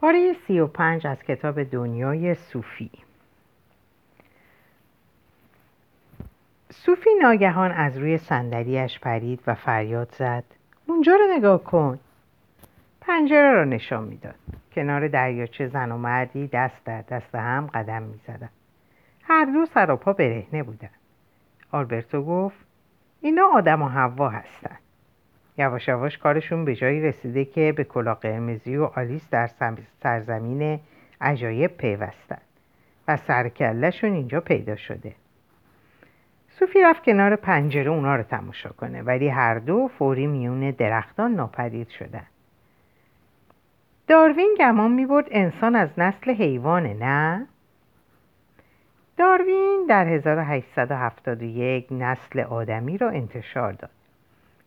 پاره سی و پنج از کتاب دنیای صوفی. صوفی ناگهان از روی صندلیاش پرید و فریاد زد اونجا رو نگاه کن. پنجره را نشان می‌داد. کنار دریاچه زن و مردی دست در دست هم قدم می‌زدند هر دو سراپا برهنه بودند آلبرتو گفت اینا آدم و حوا هستند یواش یواش کارشون به جایی رسیده که به کلا قرمزی و آلیس در سرزمین عجایب پیوستن و سرکلشون اینجا پیدا شده. صوفی رفت کنار پنجره اونا رو تماشا کنه ولی هر دو فوری میون درختان ناپدید شدن. داروین گمان می‌برد انسان از نسل حیوانه نه؟ داروین در 1871 نسل آدمی را انتشار داد.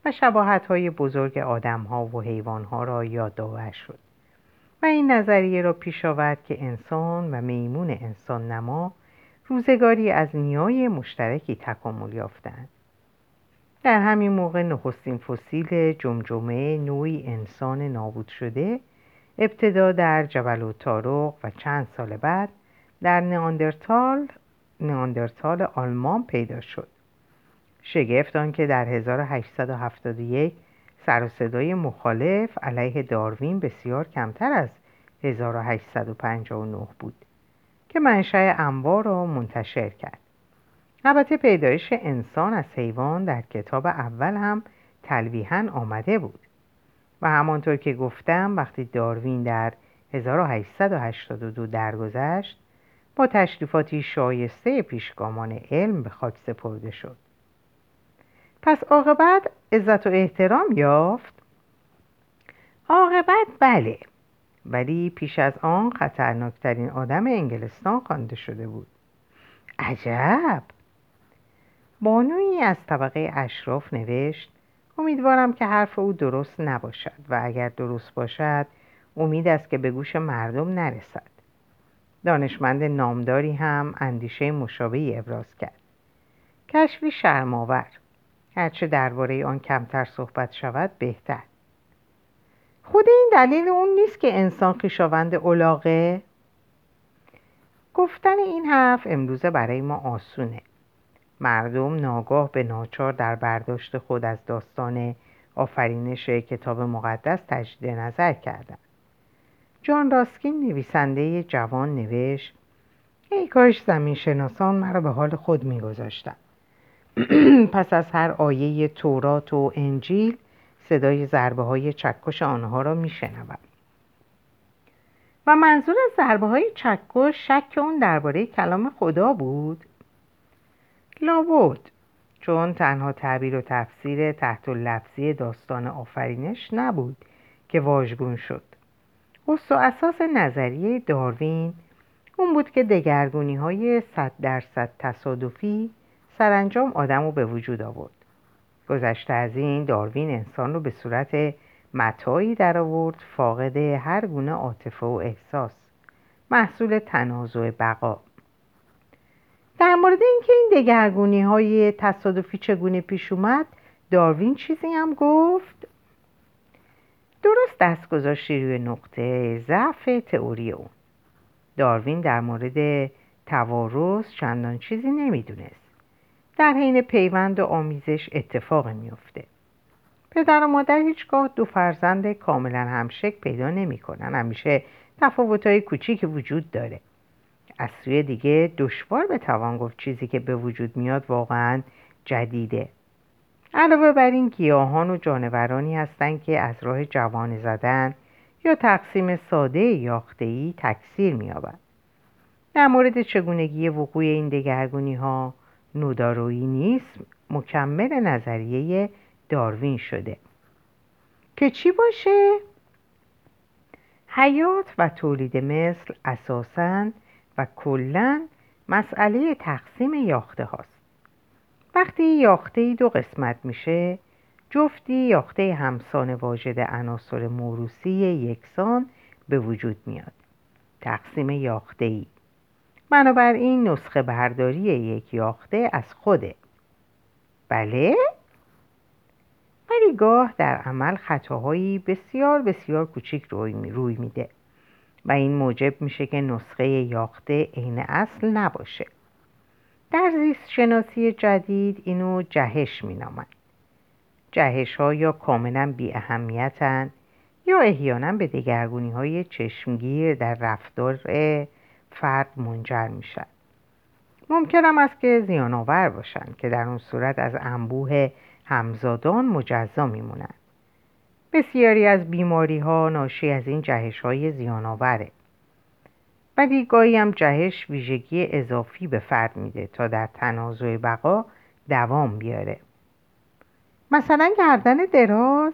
و شباهت های بزرگ آدم ها و حیوان ها را یادآور شد. و این نظریه را پیش آورد که انسان و میمون انسان نما روزگاری از نیای مشترکی تکامل یافتند. در همین موقع نخستین فسیل جمجمه نوعی انسان نابود شده ابتدا در جبل و تارق و چند سال بعد در نئاندرتال نئاندرتال آلمان پیدا شد. شگفت که در 1871 سر و صدای مخالف علیه داروین بسیار کمتر از 1859 بود که منشأ انواع را منتشر کرد. البته پیدایش انسان از حیوان در کتاب اول هم تلویحا آمده بود. و همانطور که گفتم وقتی داروین در 1882 درگذشت با تشریفاتی شایسته پیشگامان علم به خاک سپرده شد. پس عاقبت عزت و احترام یافت. عاقبت بله ولی پیش از آن خطرناکترین آدم انگلستان خوانده شده بود. عجب! بانویی از طبقه اشراف نوشت امیدوارم که حرف او درست نباشد و اگر درست باشد امید است که به گوش مردم نرسد. دانشمند نامداری هم اندیشه مشابهی ابراز کرد. کشفی شرماور هرچه درباره آن کمتر صحبت شود بهتر. خود این دلیل اون نیست که انسان خیشاوند اولاغه گفتن این حرف امروزه برای ما آسونه. مردم ناگاه به ناچار در برداشت خود از داستان آفرینش کتاب مقدس تجدید نظر کردند. جان راسکین نویسنده جوان نوشت ای کاش زمین شناسان مرا به حال خود میگذاشتند. پس از هر آیه تورات و انجیل صدای ضربه های چکش آنها را میشنوم. و منظور از ضربه های چکش شک اون درباره کلام خدا بود؟ لابد چون تنها تعبیر و تفسیر تحت لفظی داستان آفرینش نبود که واژگون شد. اصل و اساس نظریه داروین اون بود که دگرگونی های صد درصد تصادفی سرانجام آدم رو به وجود آورد. گذشته از این داروین انسان رو به صورت متایی در آورد فاقد هر گونه عاطفه و احساس. محصول تنازع بقا. در مورد اینکه این دگرگونی های تصادفی چگونه پیش اومد داروین چیزی هم گفت. درست دست گذاشتی روی نقطه ضعف تئوری اون. داروین در مورد توارث چندان چیزی نمی‌دونست. در حین پیوند و آمیزش اتفاق میافته. پدر و مادر هیچگاه دو فرزند کاملا همشک پیدا نمی‌کنن. همیشه تفاوتهای کوچیک وجود داره. از سوی دیگه دشوار به توان گفت چیزی که به وجود میاد واقعا جدیده. علاوه بر این گیاهان و جانورانی هستند که از راه جوان زدن یا تقسیم ساده یاخته‌ای تکثیر مییابند در مورد چگونگی وقوع این دگرگونی ها نودارویی نیست مکمل نظریه داروین شده. که چی باشه؟ حیات و تولید مثل اساساً و کلا مسئله تقسیم یاخته هاست. وقتی یاخته دو قسمت میشه جفتی یاخته همسان واجد عناصر موروسی یکسان به وجود میاد. تقسیم یاخته ای. بنابراین نسخه برداری یک یاخته از خوده. بله؟ ولی گاه در عمل خطاهایی بسیار بسیار کوچیک روی, روی میده و این موجب میشه که نسخه یاخته عین اصل نباشه. در زیست شناسی جدید اینو جهش مینامند جهش ها یا کاملا بی اهمیتن یا احیانا به دگرگونی های چشمگیر در رفتار فرد منجر میشن. ممکنم است که زیان آور باشند که در اون صورت از انبوه همزادان مجزا میمونند بسیاری از بیماری ها ناشی از این جهش های زیان آوره ولی گاهی هم جهش ویژگی اضافی به فرد میده تا در تنازع بقا دوام بیاره. مثلا گردن دراز.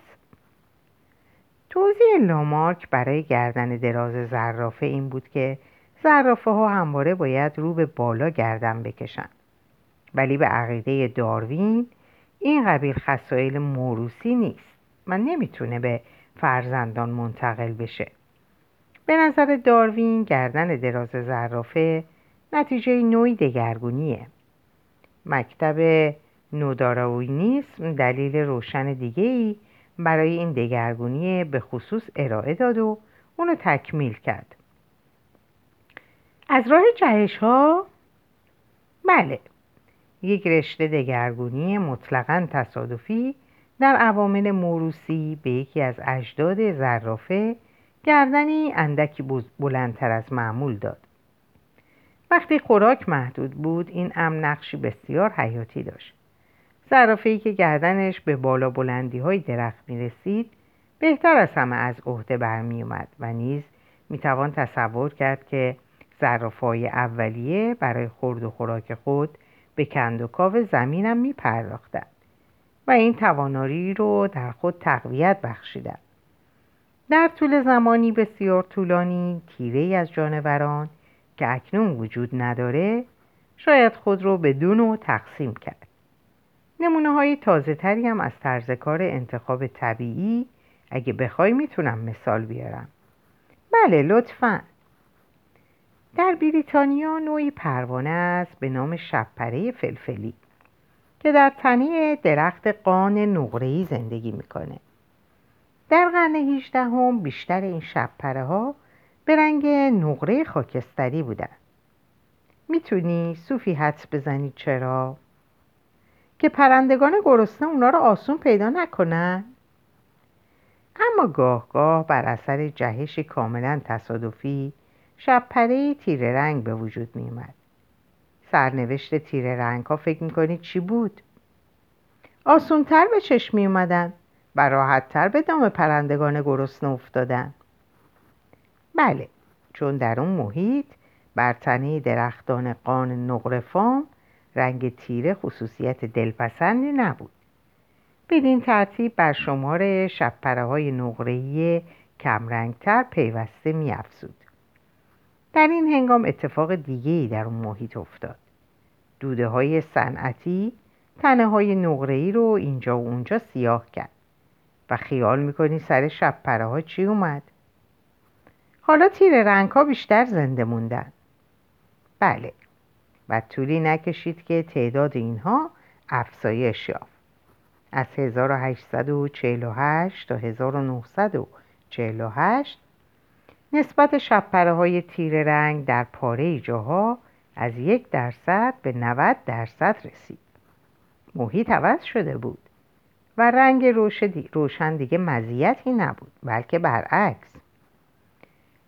توضیح لامارک برای گردن دراز زرافه این بود که زرافه ها همواره باید رو به بالا گردن بکشن. ولی به عقیده داروین این قبیل خسایل موروسی نیست و نمی‌تونه به فرزندان منتقل بشه. به نظر داروین گردن دراز زرافه نتیجه نوعی دگرگونیه. مکتب نوداراوینیسم دلیل روشن دیگه ای برای این دگرگونی به خصوص ارائه داد و اونو تکمیل کرد. از راه جهش ها بله. یک رشته دگرگونی مطلقا تصادفی در عوامل موروسی به یکی از اجداد زرافه گردنی اندکی بلندتر از معمول داد. وقتی خوراک محدود بود این امر نقشی بسیار حیاتی داشت. ای که گردنش به بالا بلندی های درخت می رسید بهتر از همه از عهده برمی اومد و نیز می توان تصور کرد که های اولیه برای خورد و خوراک خود به کند و کاو زمینم می پرداختند و این توانایی رو در خود تقویت بخشیدند. در طول زمانی بسیار طولانی تیره از جانوران که اکنون وجود نداره شاید خود رو به دو نوع تقسیم کرد. نمونه های تازه تری هم از طرز کار انتخاب طبیعی اگه بخوای می‌تونم مثال بیارم. بله لطفا. در بریتانیا نوعی پروانه است به نام شبپره فلفلی که در تنه درخت قان نقره‌ای زندگی می‌کنه. در قرن 18 هم بیشتر این شبپره ها به رنگ نقره خاکستری بودن. می‌تونی صوفی حدس بزنی چرا؟ که پرندگان گرسنه اونا رو آسون پیدا نکنن؟ اما گاه گاه بر اثر جهش کاملا تصادفی شبپره تیره رنگ به وجود می اومد. سرنوشت تیره رنگ ها فکر می‌کنید چی بود؟ آسونتر به چشم می اومدن و راحتتر به دام پرندگان گرسنه افتادن. بله چون در اون محیط بر تنه درختان قان نقرفام رنگ تیره خصوصیت دلپسندی نبود. بدین ترتیب بر شمار شبپره های نقره‌ای کمرنگتر پیوسته می افزود. در این هنگام اتفاق دیگه در اون محیط افتاد. دوده های صنعتی تنه های نقره‌ای رو اینجا و اونجا سیاه کرد و خیال می‌کنی سر شب پره ها چی اومد؟ حالا تیر رنگ ها بیشتر زنده موندن. بله و طولی نکشید که تعداد اینها افزایش یافت. از 1848 تا 1948 نسبت شبپره های تیر رنگ در پاره جاها از یک درصد به 90 درصد رسید. محیط عوض شده بود و رنگ روشن دیگه مزیتی نبود بلکه برعکس.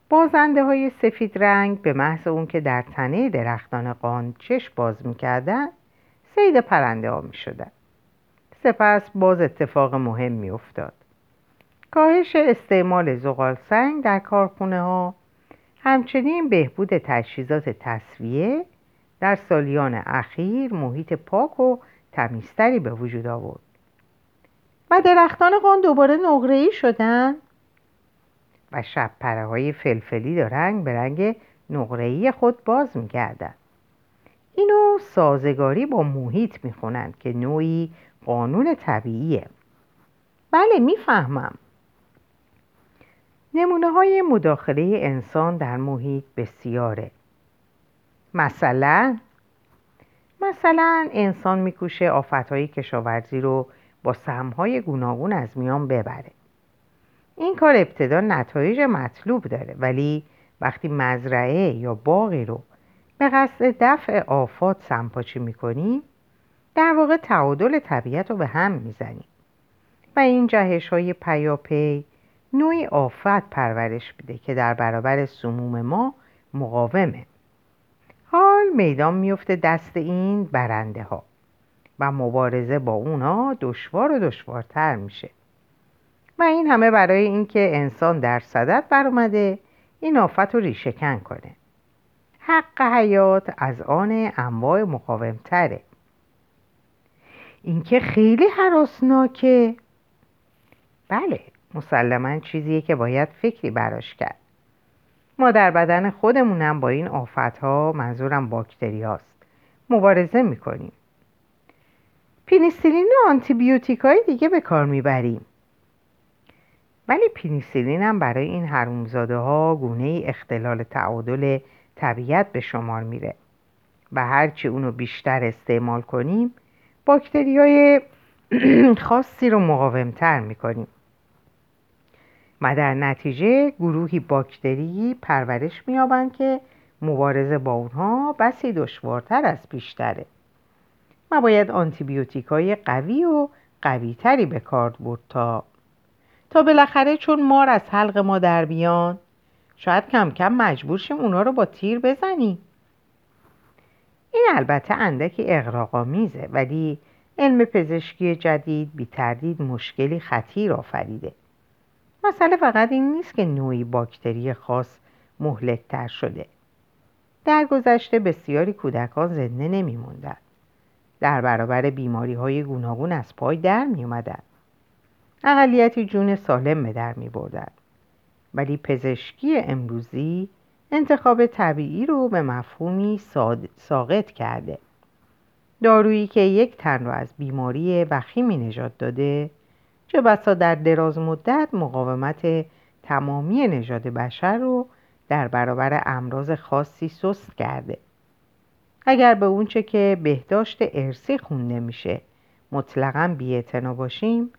بازنده های سفید رنگ به محض اون که در تنه درختان قان چشم باز می‌کردن سید پرنده ها می‌شدن. سپس باز اتفاق مهم میافتاد. کاهش استعمال زغال سنگ در کارخونه ها همچنین بهبود تجهیزات تصویه در سالیان اخیر محیط پاک و تمیزتری به وجود آورد. و درختان قان دوباره نقره‌ای شدن. و شب پره های فلفلی دارن به رنگ نقره‌ای خود باز میگردن اینو سازگاری با محیط می‌خونند که نوعی قانون طبیعیه. بله می‌فهمم. نمونه های مداخله انسان در محیط بسیاره. مثلا مثلا انسان میکوشه آفتهای کشاورزی رو با سمهای گوناگون از میان ببره. این کار ابتدا نتایج مطلوب داره ولی وقتی مزرعه یا باقی رو به قصد دفع آفات سمپاچی می‌کنیم در واقع تعادل طبیعت رو به هم می‌زنیم و این جهش های پیاپی نوعی آفت پرورش میده که در برابر سموم ما مقاومه. حال میدان میفته دست این برنده ها و مبارزه با اونا دشوار و دشوارتر میشه. و این همه برای اینکه انسان در صدد بر اومده این آفت رو ریشهکن کنه. حق حیات از آن انواع مقاومتره. اینکه خیلی حراسناکه. بله مسلما چیزیه که باید فکری براش کرد. ما در بدن خودمونم با این آفت ها منظورم باکتری هاست. مبارزه می‌کنیم. پینیسیلین و آنتیبیوتیک های دیگه به کار می‌بریم. ولی پینیسیلین هم برای این حرومزاده ها گونه اختلال تعادل طبیعت به شمار میره. و هرچی اونو بیشتر استعمال کنیم باکتری های خاصی رو مقاومتر می‌کنیم. و در نتیجه گروهی باکتری پرورش میابند که مبارزه با اونها بسی دشوارتر از پیشتره. و باید آنتیبیوتیک های قوی و قویتری به کار برد تا. تا بالاخره چون مار از حلق ما در بیان شاید کم کم مجبور شیم اونا رو با تیر بزنیم. این البته اندکی اقراقامیزه ولی علم پزشکی جدید بی تردید مشکلی خطیر آفریده. مسئله فقط این نیست که نوعی باکتری خاص مهلکتر شده در گذشته بسیاری کودکان زنده نمی. در برابر بیماری های گوناگون از پای در می اومدن. اقلیتی جون سالم به در می بردن. ولی پزشکی امروزی انتخاب طبیعی رو به مفهومی ساقط کرده دارویی که یک تن رو از بیماری وخیمی نجات داده چه بسا در دراز مدت مقاومت تمامی نژاد بشر رو در برابر امراض خاصی سست کرده. اگر به اونچه که بهداشت ارسی خونده میشه مطلقا بیاعتنا باشیم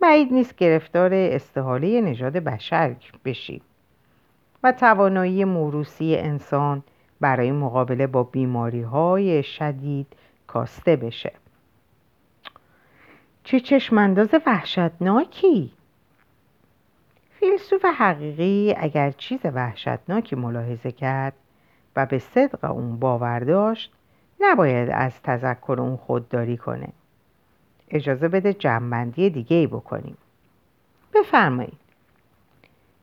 بعید نیست گرفتار استحاله نژاد بشر بشیم. و توانایی موروسی انسان برای مقابله با بیماری های شدید کاسته بشه. چه چشمانداز وحشتناکی. فیلسوف حقیقی اگر چیز وحشتناکی ملاحظه کرد و به صدق اون باور داشت نباید از تذکر اون خودداری کنه. اجازه بده جنبندی دیگه ای بکنیم. بفرمایید.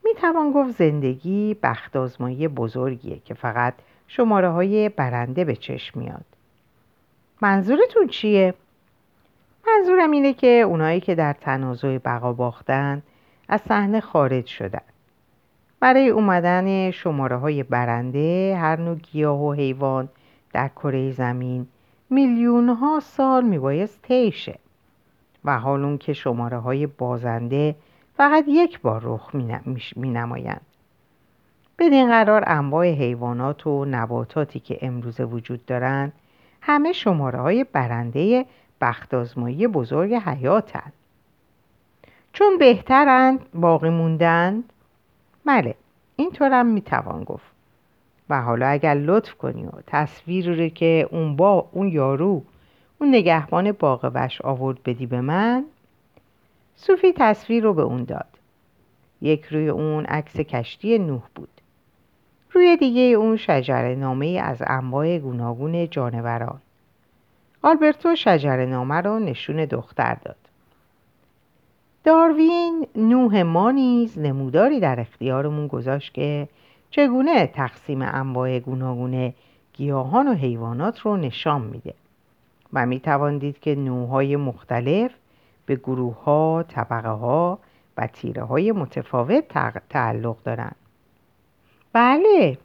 می توان گفت زندگی بخت آزمایی بزرگیه که فقط شماره های برنده به چشم میاد. منظورتون چیه؟ منظورم اینه که اونایی که در تنازع بقا باختن از صحنه خارج شدن برای اومدن شماره های برنده هر نوع گیاه و حیوان در کره زمین میلیون ها سال میبایست تیشه و حال اون که شماره های بازنده فقط یک بار رخ می نمایند. بدین قرار انواع حیوانات و نباتاتی که امروزه وجود دارند همه شماره های برنده بختازمایی بزرگ حیاتند چون بهترند باقی موندند بله اینطورم می‌توان گفت. و حالا اگر لطف کنی و تصویری رو که اون با اون یارو اون نگهبان باغ وش آورد بدی به من صوفی تصویر رو به اون داد. یک روی اون عکس کشتی نوح بود. روی دیگه اون شجر نامه از انواع گوناگون جانوران. آلبرتو شجر نامه رو نشون دختر داد داروین نوح ما نیز نموداری در اختیارمون گذاشت که چگونه تقسیم انواع گوناگون گیاهان و حیوانات رو نشان میده و می‌توان دید که نوعهای مختلف به گروه ها، طبقه ها و تیره های متفاوت تعلق دارند. بله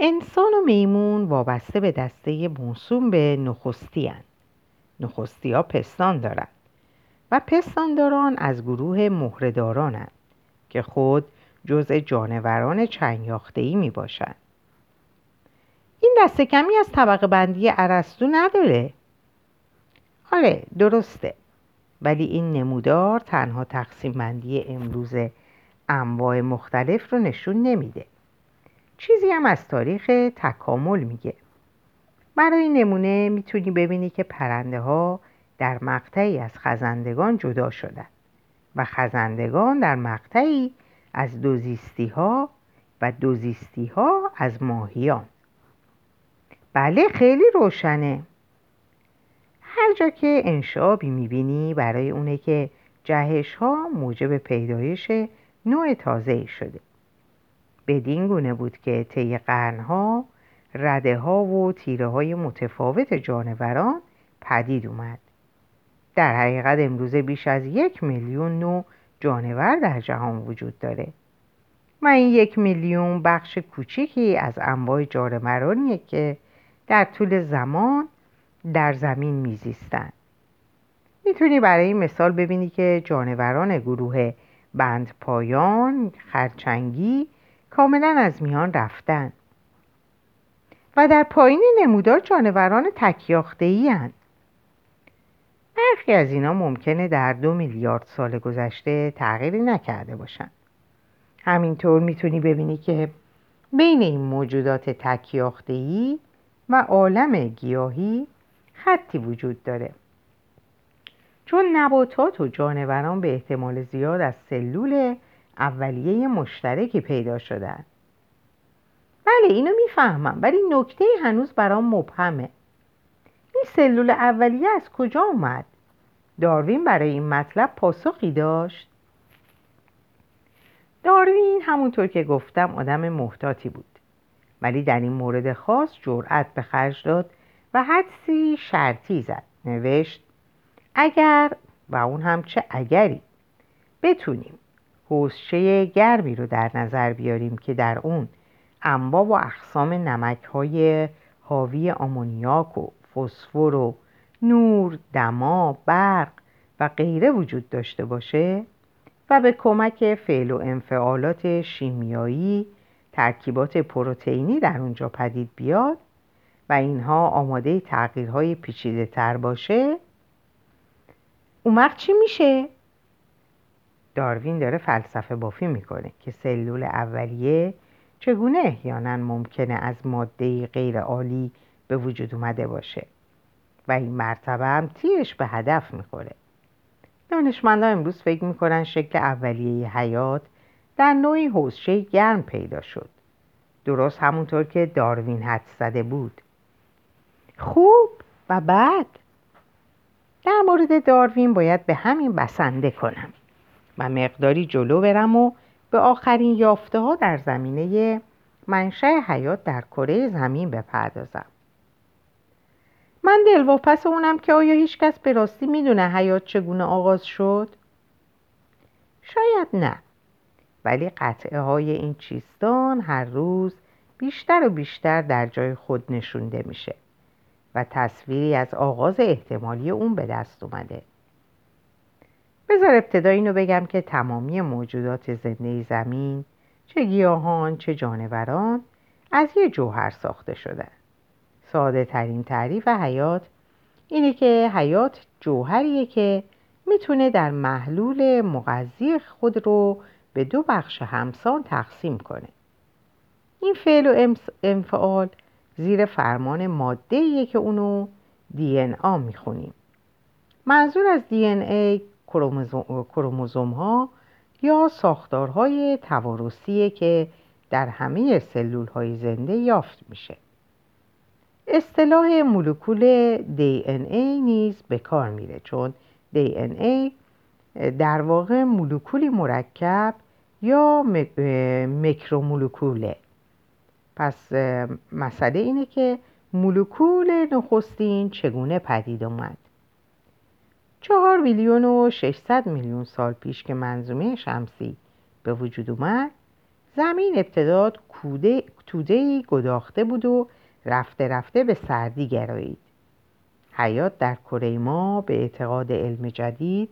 انسان و میمون وابسته به دسته موسوم به نخستی هن. نخستی ها پستان دارند و پستانداران از گروه مهرداران که خود جزء جانوران ای می باشند. این دسته کمی از طبقه بندی عرستو نداره آره درسته ولی این نمودار تنها تقسیم بندی امروز انواع مختلف رو نشون نمیده چیزی هم از تاریخ تکامل میگه. برای نمونه می‌تونی ببینی که پرنده ها در مقطعی از خزندگان جدا شدن و خزندگان در مقطعی از دوزیستی ها و دوزیستی ها از ماهیان. بله خیلی روشنه. هر جا که انشابی می‌بینی برای اونه که جهش ها موجب پیدایش نوع تازه شده. بدین گونه بود که طی قرنها رده ها و تیره های متفاوت جانوران پدید اومد. در حقیقت امروزه بیش از یک میلیون نوع جانور در جهان وجود داره. و این یک میلیون بخش کوچیکی از انواع جانورانیه که در طول زمان در زمین میزیستند. می‌تونی برای این مثال ببینی که جانوران گروه بند پایان خرچنگی کاملا از میان رفتن. و در پایین نمودار جانوران تکیاخته هن. برخی از اینا ممکنه در دو میلیارد سال گذشته تغییری نکرده باشن. همینطور می‌تونی ببینی که بین این موجودات تکیاختهی و عالم گیاهی خطی وجود داره. چون نباتات و جانوران به احتمال زیاد از سلول اولیه مشترکی پیدا شدن. بله اینو می‌فهمم ولی نکته هنوز برام مبهمه. این سلول اولیه از کجا اومد؟ داروین برای این مطلب پاسخی داشت؟ داروین همونطور که گفتم آدم محتاطی بود ولی در این مورد خاص جرأت به خرج داد و حدسی شرطی زد. نوشت اگر و اون هم چه اگری. بتونیم. حوزچه گرمی رو در نظر بیاریم که در اون انواع و اقسام نمک های حاوی آمونیاک و فسفر و نور، دما، برق و غیره وجود داشته باشه و به کمک فعل و انفعالات شیمیایی ترکیبات پروتئینی در اونجا پدید بیاد و اینها آماده تغییرهای پیچیده تر باشه اون وقت چی میشه؟ داروین داره فلسفه بافی می‌کنه که سلول اولیه چگونه احیانا ممکنه از ماده غیر عالی به وجود اومده باشه و این مرتبه هم تیرش به هدف می‌خوره. دانشمندان امروز فکر می‌کنن شکل اولیه حیات در نوعی حوزچه گرم پیدا شد. درست همونطور که داروین حد زده بود. خوب و بعد؟ در مورد داروین باید به همین بسنده کنم. و مقداری جلو برم و به آخرین یافته ها در زمینه منشأ حیات در کره زمین بپردازم. من دلواپس اونم که آیا هیچکس به راستی می‌دونه حیات چگونه آغاز شد؟ شاید نه. ولی قطعه های این چیستان هر روز بیشتر و بیشتر در جای خود نشونده میشه و تصویری از آغاز احتمالی اون به دست اومده. بذار ابتدا اینو بگم که تمامی موجودات زنده زمین چه گیاهان چه جانوران از یه جوهر ساخته شدن. ساده ترین تعریف حیات اینه که حیات جوهریه که می‌تونه در محلول مغذی خود رو به دو بخش همسان تقسیم کنه. این فعل و انفعال زیر فرمان ماده که اونو دی ان آ می‌خونیم. منظور از دی ان ای کروموزوم ها یا ساختارهای توارثی که در همه سلول های زنده یافت میشه. اصطلاح مولکول ای نیز به کار میره چون ای در واقع مولکولی مرکب یا مکرومولکوله. پس مسئله اینه که مولکول نخستین چگونه پدید اومد؟ چهار میلیون و ششصد میلیون سال پیش که منظومه شمسی به وجود اومد زمین ابتداد توده گداخته بود و رفته رفته به سردی گرایید. حیات در کره ما به اعتقاد علم جدید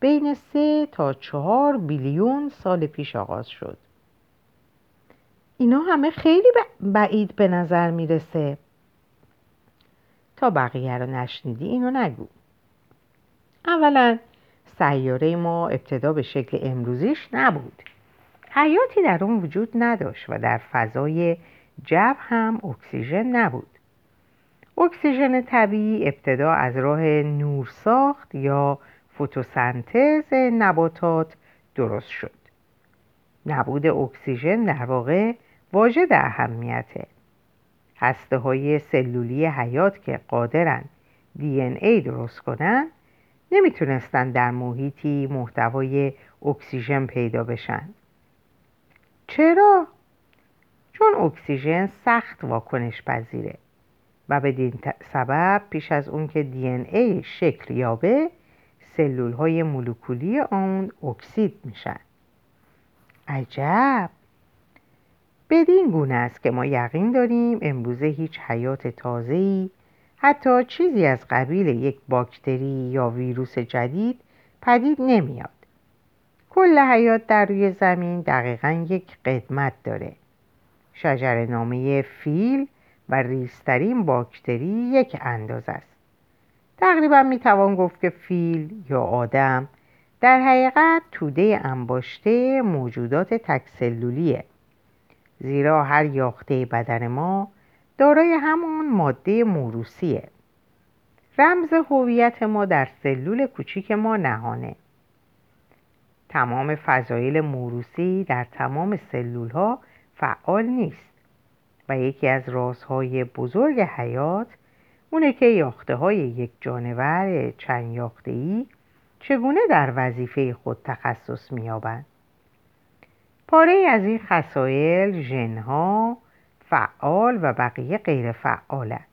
بین سه تا چهار بیلیون سال پیش آغاز شد. اینا همه خیلی بعید به نظر می‌رسه. تا بقیه رو نشنیدی اینو نگو. اولا سیاره ما ابتدا به شکل امروزیش نبود. حیاتی در آن وجود نداشت و در فضای جو هم اکسیژن نبود. اکسیژن طبیعی ابتدا از راه نورساخت یا فتوسنتز نباتات درست شد. نبود اکسیژن در واقع واجد اهمیته. هسته های سلولی حیات که قادرن DNA درست کنن نمی‌تونستن در محیطی محتوی اکسیژن پیدا بشن. چرا؟ چون اکسیژن سخت واکنش پذیره و به سبب پیش از اون که دی ای شکل یابه سلول های مولکولی آن اکسید میشن. عجب! بدین گونه است که ما یقین داریم امروزه هیچ حیات تازه‌ای حتی چیزی از قبیل یک باکتری یا ویروس جدید پدید نمیاد. کل حیات در روی زمین دقیقا یک قدمت داره. شجر نامه فیل و ریسترین باکتری یک اندازه است. تقریبا می‌توان گفت که فیل یا آدم در حقیقت توده انباشته موجودات تکسلولیه. زیرا هر یاخته بدن ما دارای همان ماده موروسیه رمز هویت ما در سلول کوچیک ما نهانه. تمام فضایل موروسی در تمام سلول ها فعال نیست و یکی از رازهای بزرگ حیات اونه که یاخته های یک جانور چند یاخته ای چگونه در وظیفه خود تخصص میابند پاره از این خصایل ژنها فعال و بقیه غیر فعالن.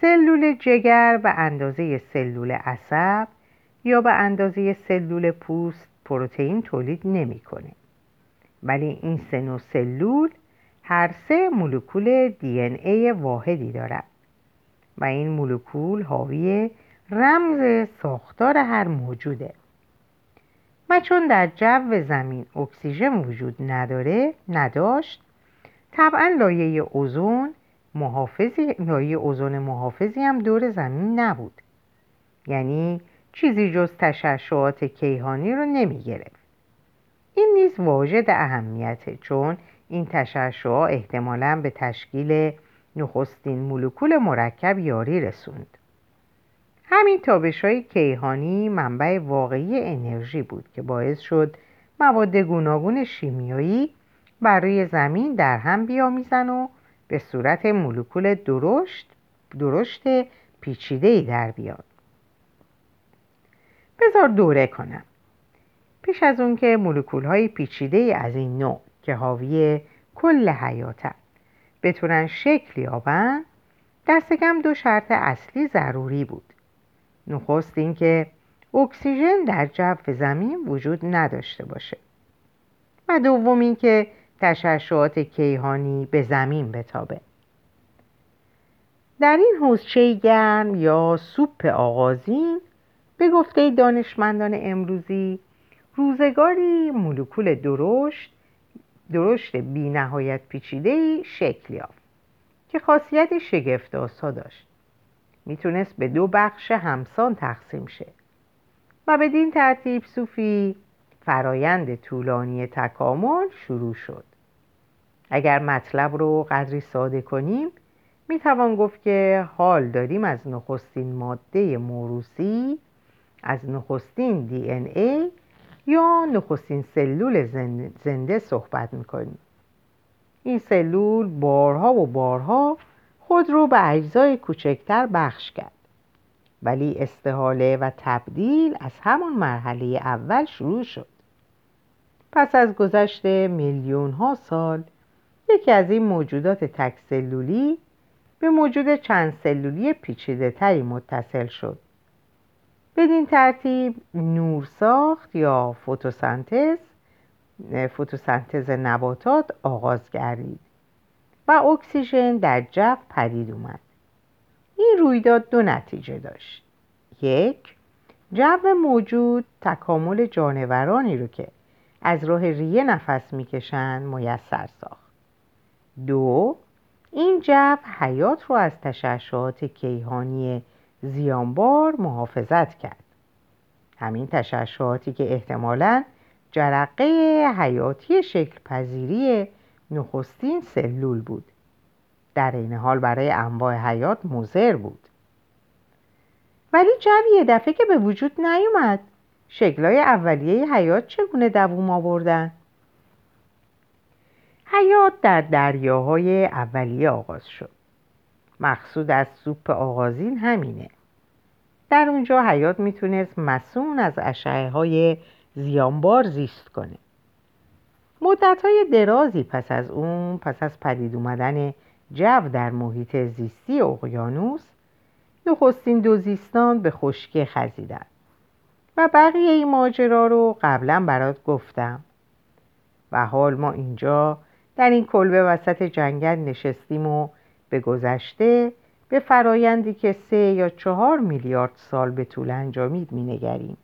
سلول جگر به اندازه سلول عصب یا به اندازه سلول پوست پروتئین تولید نمی‌کنه ولی این سه سلول هر سه مولکول دی ای واحدی دارد و این مولکول حاوی رمز ساختار هر موجوده. و چون در جو زمین اکسیژن وجود نداره نداشت طبعا لایه اوزون محافظی لایه اوزون محافظی هم دور زمین نبود. یعنی چیزی جز تشعشعات کیهانی رو نمی گرفت این نیز واجد اهمیته چون این تشعشعات احتمالا به تشکیل نخستین مولکول مرکب یاری رسوند. همین تابش های کیهانی منبع واقعی انرژی بود که باعث شد مواد گوناگون شیمیایی بر روی زمین در هم بیامیزن و به صورت مولکول درشت درشت پیچیده ای در بیاد. بذار دوره کنم. پیش از اون که مولکول های پیچیده ای از این نوع که حاوی کل حیاتن بتونن شکل یابن دست کم دو شرط اصلی ضروری بود. نخست اینکه اکسیژن در جو زمین وجود نداشته باشه. و دوم اینکه تشعشعات کیهانی به زمین بتابه. در این حوزچه گرم یا سوپ آغازین به گفته دانشمندان امروزی روزگاری مولکول درشت درشت بی نهایت پیچیده شکل یافت که خاصیت شگفت آسا داشت. می‌تونست به دو بخش همسان تقسیم شه و بدین ترتیب صوفی فرایند طولانی تکامل شروع شد. اگر مطلب رو قدری ساده کنیم می‌توان گفت که حال داریم از نخستین ماده موروسی از نخستین دی ای یا نخستین سلول زنده صحبت می‌کنیم این سلول بارها و بارها خود رو به اجزای کوچکتر بخش کرد. ولی استحاله و تبدیل از همان مرحله اول شروع شد. پس از گذشت میلیون ها سال یکی از این موجودات تک سلولی به موجود چند سلولی پیچیده تری متصل شد. بدین ترتیب نورساخت یا فتوسنتز فتوسنتز نباتات آغاز گردید و اکسیژن در جو پدید اومد. این رویداد دو نتیجه داشت. یک جو موجود تکامل جانورانی رو که از راه ریه نفس می‌کشند میسر ساخت. دو این جو حیات رو از تشعشعات کیهانی زیانبار محافظت کرد. همین تشعشعاتی که احتمالا جرقه حیاتی شکل پذیری نخستین سلول بود. در این حال برای انواع حیات مزر بود. ولی جوی دفعه که به وجود نیومد شکلهای اولیه حیات چگونه دووم آوردن؟ حیات در دریاهای اولیه آغاز شد. مقصود از سوپ آغازین همینه. در اونجا حیات می‌تونست مسون از اشعه های زیانبار زیست کنه. مدت های درازی پس از اون پس از پدید اومدن جو در محیط زیستی اقیانوس نخستین دوزیستان به خشکی خزیدن و بقیه این ماجرا رو قبلا برات گفتم. و حال ما اینجا در این کلبه وسط جنگل نشستیم و به گذشته به فرایندی که سه یا چهار میلیارد سال به طول انجامید مینگریم.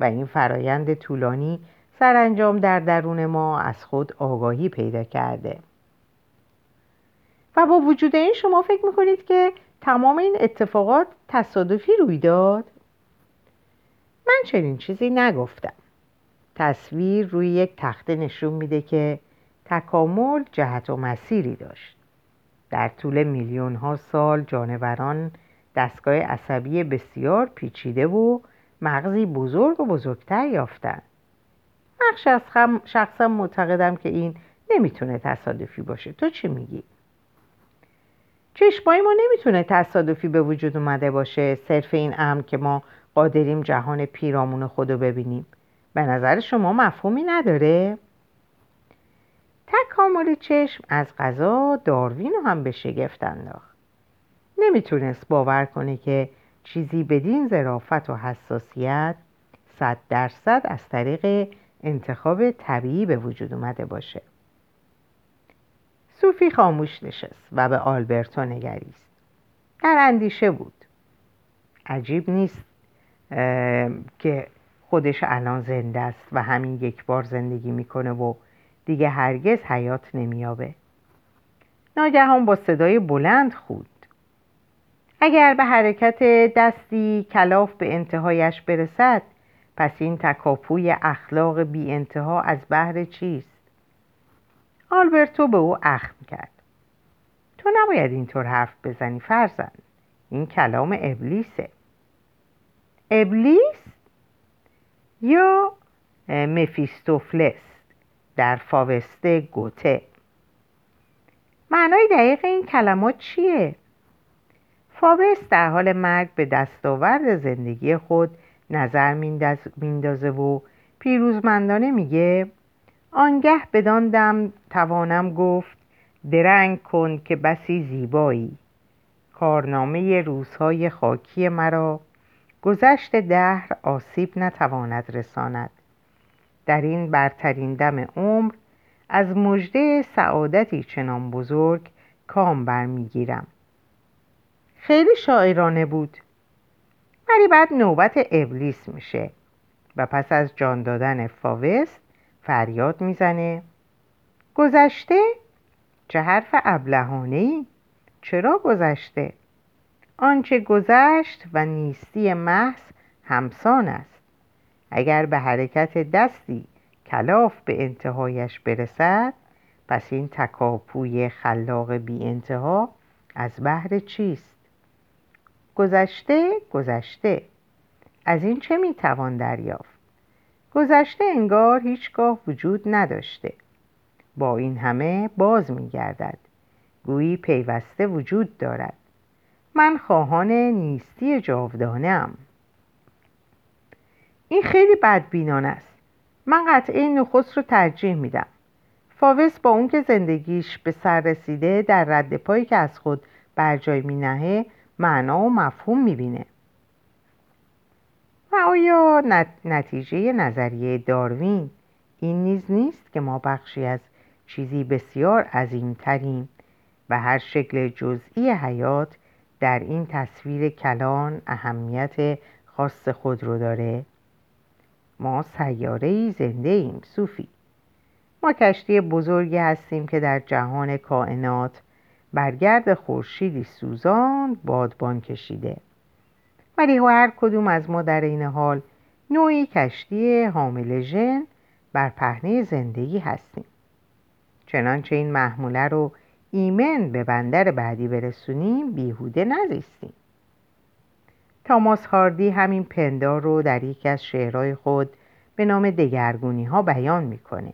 و این فرایند طولانی سرانجام در درون ما از خود آگاهی پیدا کرده. و با وجود این شما فکر می‌کنید که تمام این اتفاقات تصادفی روی داد؟ من چنین چیزی نگفتم. تصویر روی یک تخته نشون میده که تکامل جهت و مسیری داشت. در طول میلیون ها سال جانوران دستگاه عصبی بسیار پیچیده و مغزی بزرگ و بزرگتر یافتند من شخصا معتقدم که این نمی‌تونه تصادفی باشه. تو چی میگی؟ چشمای ما نمی‌تونه تصادفی به وجود اومده باشه صرف این امر که ما قادریم جهان پیرامون خودو ببینیم. به نظر شما مفهومی نداره؟ تکامل چشم از غذا داروین رو هم به شگفت انداخت. نمی‌تونست باور کنه که چیزی بدین ظرافت و حساسیت صد درصد از طریق انتخاب طبیعی به وجود اومده باشه. صوفی خاموش نشست و به آلبرتو نگریست. در اندیشه بود. عجیب نیست. که خودش الان زنده است و همین یک بار زندگی می‌کنه و دیگه هرگز حیات نمیابه ناگهان با صدای بلند خود. اگر به حرکت دستی کلاف به انتهایش برسد پس این تکاپوی اخلاق بی انتها از بحر چیست؟ آلبرتو به او اخم کرد. تو نباید اینطور حرف بزنی فرزند. این کلام ابلیسه. ابلیس یا مفیستوفلس در فاوسته گوته معنای دقیق این کلمات چیه؟ فاوست در حال مرگ به دستاورد زندگی خود نظر میندازه و پیروزمندانه میگه آنگه بدان دم توانم گفت درنگ کن که بسی زیبایی کارنامه روزهای خاکی مرا گذشت دهر آسیب نتواند رساند. در این برترین دم عمر از مژده سعادتی چنان بزرگ کام برمیگیرم. خیلی شاعرانه بود ولی بعد نوبت ابلیس میشه و پس از جان دادن فاوست فریاد می‌زنه. گذشته چه حرف ابلهانه ای چرا گذشته؟ آنچه گذشت و نیستی محض همسان است. اگر به حرکت دستی کلاف به انتهایش برسد پس این تکاپوی خلاق بی انتها از بحر چیست؟ گذشته گذشته. از این چه می‌توان دریافت؟ گذشته انگار هیچگاه وجود نداشته. با این همه باز میگردد گویی پیوسته وجود دارد. من خواهان نیستی جاودانم این خیلی بدبینانه است. من قطعه نخست رو ترجیح میدم. فاوس با اون که زندگیش به سر رسیده در رد پایی که از خود بر جای می نهه معنا و مفهوم می‌بینه. و آیا نتیجه نظریه داروین این نیز نیست که ما بخشی از چیزی بسیار عظیمتریم و هر شکل جزئی حیات در این تصویر کلان اهمیت خاص خود رو داره؟ ما سیاره ای زنده ایم صوفی. ما کشتی بزرگی هستیم که در جهان کائنات برگرد خورشیدی سوزان بادبان کشیده. ولی هر کدوم از ما در این حال نوعی کشتی حامل ژن بر پهنه زندگی هستیم. چنانچه این محموله رو ایمن به بندر بعدی برسونیم بیهوده نزیستیم. تاماس هاردی همین پندار رو در یکی از شعرهای خود به نام دگرگونی ها بیان می‌کنه.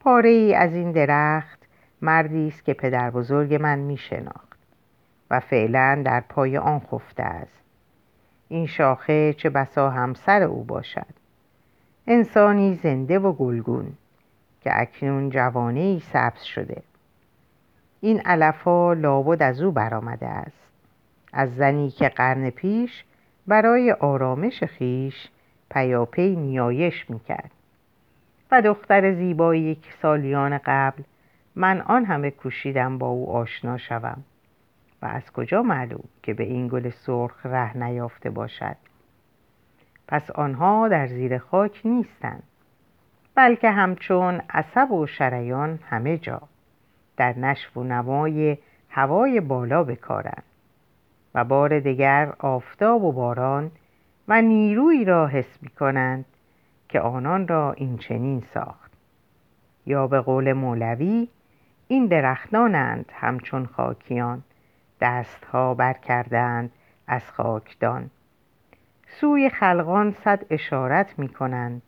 پاره ای از این درخت مردی است که پدر بزرگ من میشناخت و فعلا در پای آن خفته است. این شاخه چه بسا همسر او باشد. انسانی زنده و گلگون که اکنون جوانه ای سبز شده. این علف ها لابد از او برآمده است. از زنی که قرن پیش برای آرامش خیش پیاپی نیایش می‌کرد. و دختر زیبایی یک سالیان قبل من آن همه کوشیدم با او آشنا شوم. و از کجا معلوم که به این گل سرخ ره نیافته باشد؟ پس آنها در زیر خاک نیستند بلکه همچون عصب و شریان همه جا. در نشو و نمای هوای بالا بکارند و بار دیگر آفتاب و باران و نیرویی را حس می کنند که آنان را این چنین ساخت. یا به قول مولوی این درختانند همچون خاکیان دستها بر کردند از خاکدان. سوی خلقان صد اشارت می کنند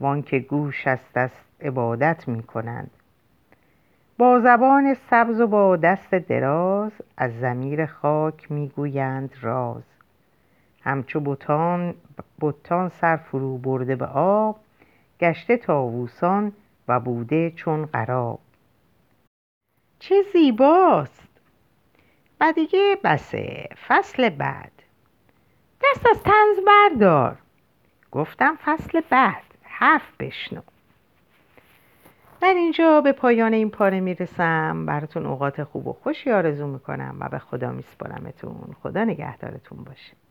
وان که گوش است دست عبادت می کنند با زبان سبز و با دست دراز از زمیر خاک می‌گویند راز. همچو بوتان بتان سر فرو برده به آب گشته تاووسان و بوده چون قراب. چه زیباست! و دیگه بسه فصل بعد. دست از تنز بردار. گفتم فصل بعد حرف بشنو. من اینجا به پایان این پاره می‌رسم. براتون اوقات خوب و خوشی آرزو می‌کنم و به خدا میسپارمتون. خدا نگهدارتون باشه.